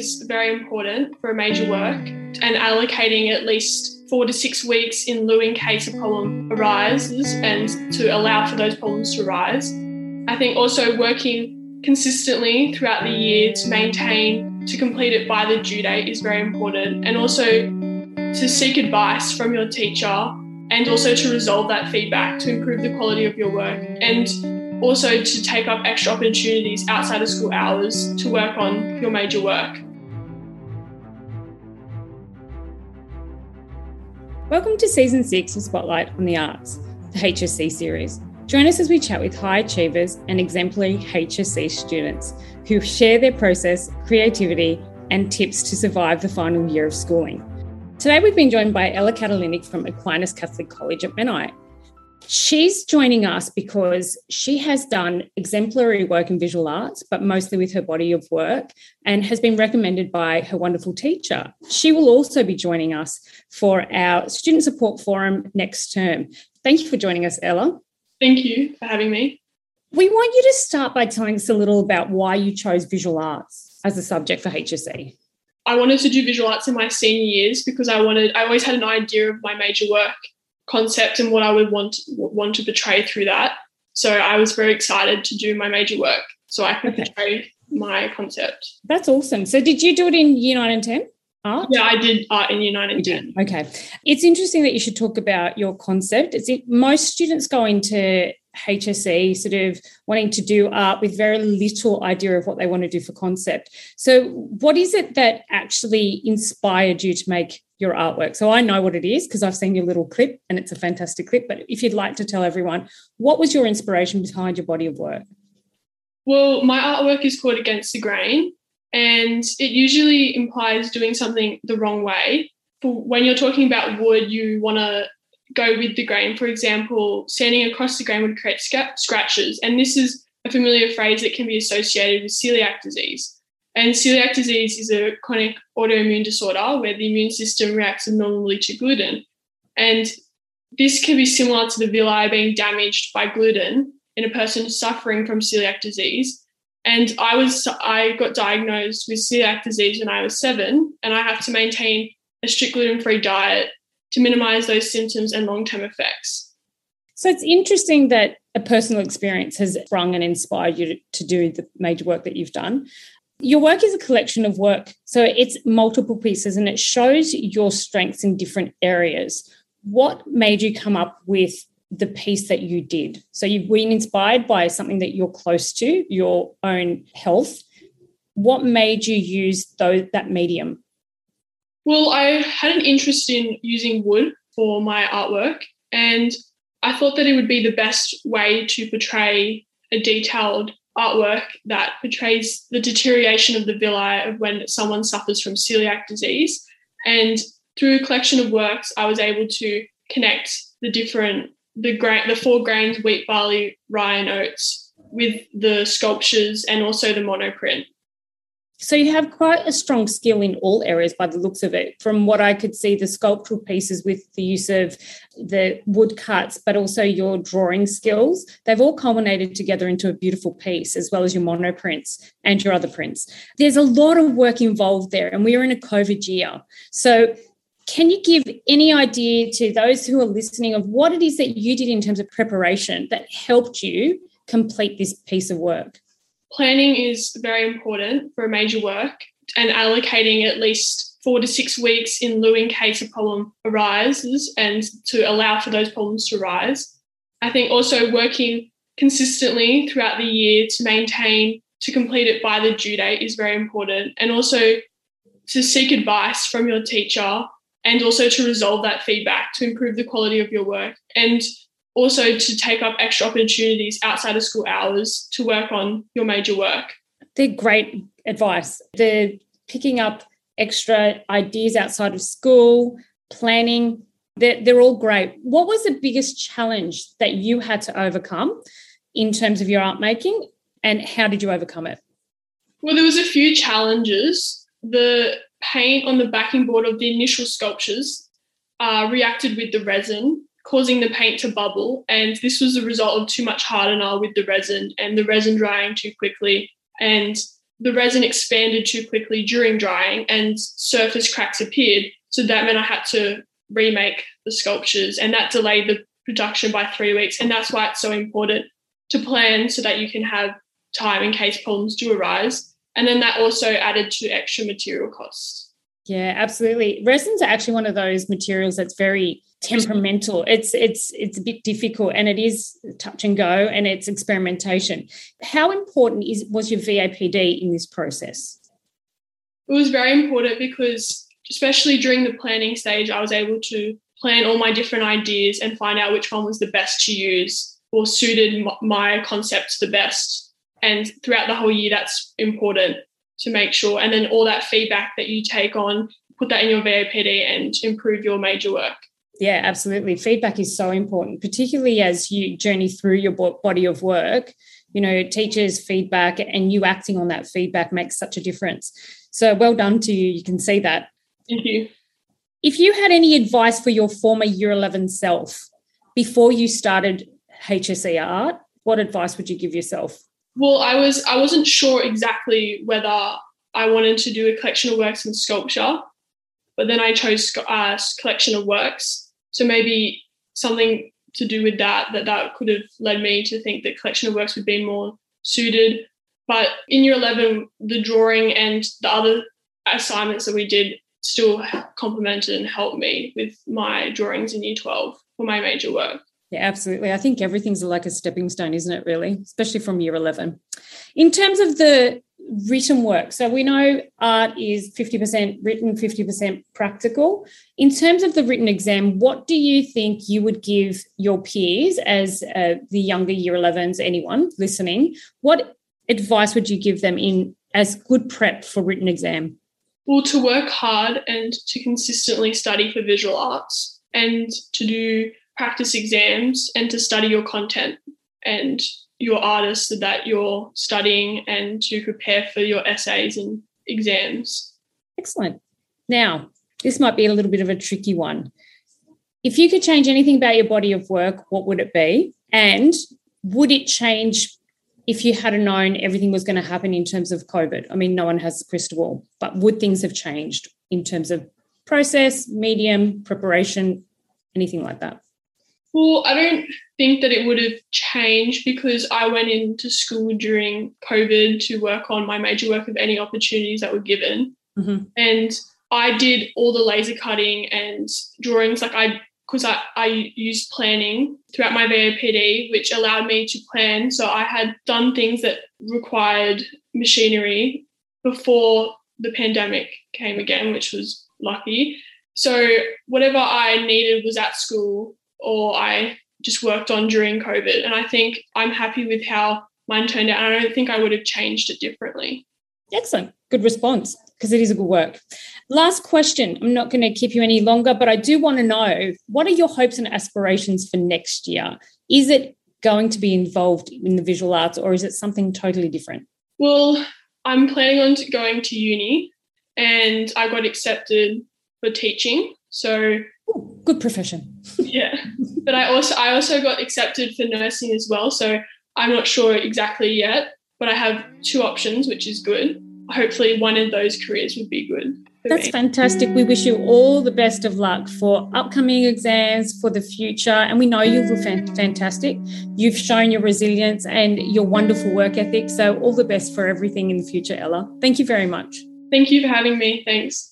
is very important for a major work, and allocating at least four to six weeks in lieu in case a problem arises and to allow for those problems to arise. I think also working consistently throughout the year to maintain to complete it by the due date is very important, and also to seek advice from your teacher and also to resolve that feedback to improve the quality of your work and also to take up extra opportunities outside of school hours to work on your major work. Welcome to season six of Spotlight on the Arts, the HSC series. Join us as we chat with high achievers and exemplary HSC students who share their process, creativity, and tips to survive the final year of schooling. Today, we've been joined by Ella Katalinic from Aquinas Catholic College at Menai. She's joining us because she has done exemplary work in visual arts, but mostly with her body of work, and has been recommended by her wonderful teacher. She will also be joining us for our Student Support Forum next term. Thank you for joining us, Ella. Thank you for having me. We want you to start by telling us a little about why you chose visual arts as a subject for HSC. I wanted to do visual arts in my senior years because I wanted I always had an idea of my major work concept and what I would want want to portray through that. So I was very excited to do my major work so I could okay. portray my concept. That's awesome. So did you do it in year nine and ten? Art? Yeah, I did art in year nine and ten. Okay, it's interesting that you should talk about your concept. It's it, most students go into HSC sort of wanting to do art with very little idea of what they want to do for concept. So, what is it that actually inspired you to make your artwork? So, I know what it is because I've seen your little clip and it's a fantastic clip. But if you'd like to tell everyone, what was your inspiration behind your body of work? Well, my artwork is called Against the Grain, and it usually implies doing something the wrong way. For when you're talking about wood, you want to go with the grain. For example, standing across the grain would create scratches. And this is a familiar phrase that can be associated with celiac disease. And celiac disease is a chronic autoimmune disorder where the immune system reacts abnormally to gluten. And this can be similar to the villi being damaged by gluten in a person suffering from celiac disease. And I was I got diagnosed with celiac disease when I was seven, and I have to maintain a strict gluten-free diet to minimize those symptoms and long term effects. So it's interesting that a personal experience has sprung and inspired you to, to do the major work that you've done. Your work is a collection of work, so it's multiple pieces and it shows your strengths in different areas. What made you come up with the piece that you did? So you've been inspired by something that you're close to, your own health. What made you use those, that medium? Well, I had an interest in using wood for my artwork, and I thought that it would be the best way to portray a detailed artwork that portrays the deterioration of the villi of when someone suffers from celiac disease. And through a collection of works, I was able to connect the different the grain, the four grains wheat, barley, rye, and oats with the sculptures and also the monoprint. So you have quite a strong skill in all areas by the looks of it. From what I could see, the sculptural pieces with the use of the wood cuts, but also your drawing skills, they've all culminated together into a beautiful piece, as well as your monoprints and your other prints. There's a lot of work involved there, and we are in a COVID year. So can you give any idea to those who are listening of what it is that you did in terms of preparation that helped you complete this piece of work? Planning is very important for a major work and allocating at least four to six weeks in lieu in case a problem arises and to allow for those problems to arise. I think also working consistently throughout the year to maintain to complete it by the due date is very important and also to seek advice from your teacher and also to resolve that feedback to improve the quality of your work and also to take up extra opportunities outside of school hours to work on your major work. They're great advice. They're picking up extra ideas outside of school, planning. They're, they're all great. What was the biggest challenge that you had to overcome in terms of your art making, and how did you overcome it? Well, there was a few challenges. The paint on the backing board of the initial sculptures uh, reacted with the resin causing the paint to bubble. And this was the result of too much hardener with the resin and the resin drying too quickly. And the resin expanded too quickly during drying and surface cracks appeared. So that meant I had to remake the sculptures and that delayed the production by three weeks. And that's why it's so important to plan so that you can have time in case problems do arise. And then that also added to extra material costs. Yeah, absolutely. Resins are actually one of those materials that's very temperamental. It's it's it's a bit difficult and it is touch and go and it's experimentation. How important is was your VAPD in this process? It was very important because especially during the planning stage, I was able to plan all my different ideas and find out which one was the best to use or suited my concepts the best. And throughout the whole year, that's important to make sure. And then all that feedback that you take on, put that in your VAPD and improve your major work. Yeah, absolutely. Feedback is so important, particularly as you journey through your body of work. You know, teachers' feedback and you acting on that feedback makes such a difference. So well done to you. You can see that. Thank you. If you had any advice for your former year 11 self before you started HSC art, what advice would you give yourself? Well, I was I wasn't sure exactly whether I wanted to do a collection of works in sculpture, but then I chose uh, collection of works. So maybe something to do with that that that could have led me to think that collection of works would be more suited. But in year eleven, the drawing and the other assignments that we did still complemented and helped me with my drawings in year twelve for my major work. Yeah, absolutely. I think everything's like a stepping stone, isn't it, really? Especially from year 11. In terms of the written work, so we know art is 50% written, 50% practical. In terms of the written exam, what do you think you would give your peers as uh, the younger year 11s, anyone listening? What advice would you give them in as good prep for written exam? Well, to work hard and to consistently study for visual arts and to do practice exams and to study your content and your artist that you're studying and to prepare for your essays and exams. Excellent. Now, this might be a little bit of a tricky one. If you could change anything about your body of work, what would it be? And would it change if you had known everything was going to happen in terms of COVID? I mean, no one has a crystal ball, but would things have changed in terms of process, medium, preparation, anything like that? Well, I don't think that it would have changed because I went into school during COVID to work on my major work of any opportunities that were given. Mm-hmm. And I did all the laser cutting and drawings. Like I, because I, I used planning throughout my VAPD, which allowed me to plan. So I had done things that required machinery before the pandemic came again, which was lucky. So whatever I needed was at school or I just worked on during COVID. And I think I'm happy with how mine turned out. And I don't think I would have changed it differently. Excellent. Good response because it is a good work. Last question. I'm not going to keep you any longer, but I do want to know what are your hopes and aspirations for next year? Is it going to be involved in the visual arts or is it something totally different? Well, I'm planning on going to uni and I got accepted for teaching. So Ooh, good profession. yeah. But I also I also got accepted for nursing as well. So I'm not sure exactly yet, but I have two options, which is good. Hopefully one of those careers would be good. That's me. fantastic. We wish you all the best of luck for upcoming exams, for the future. And we know you will fantastic. You've shown your resilience and your wonderful work ethic. So, all the best for everything in the future, Ella. Thank you very much. Thank you for having me. Thanks.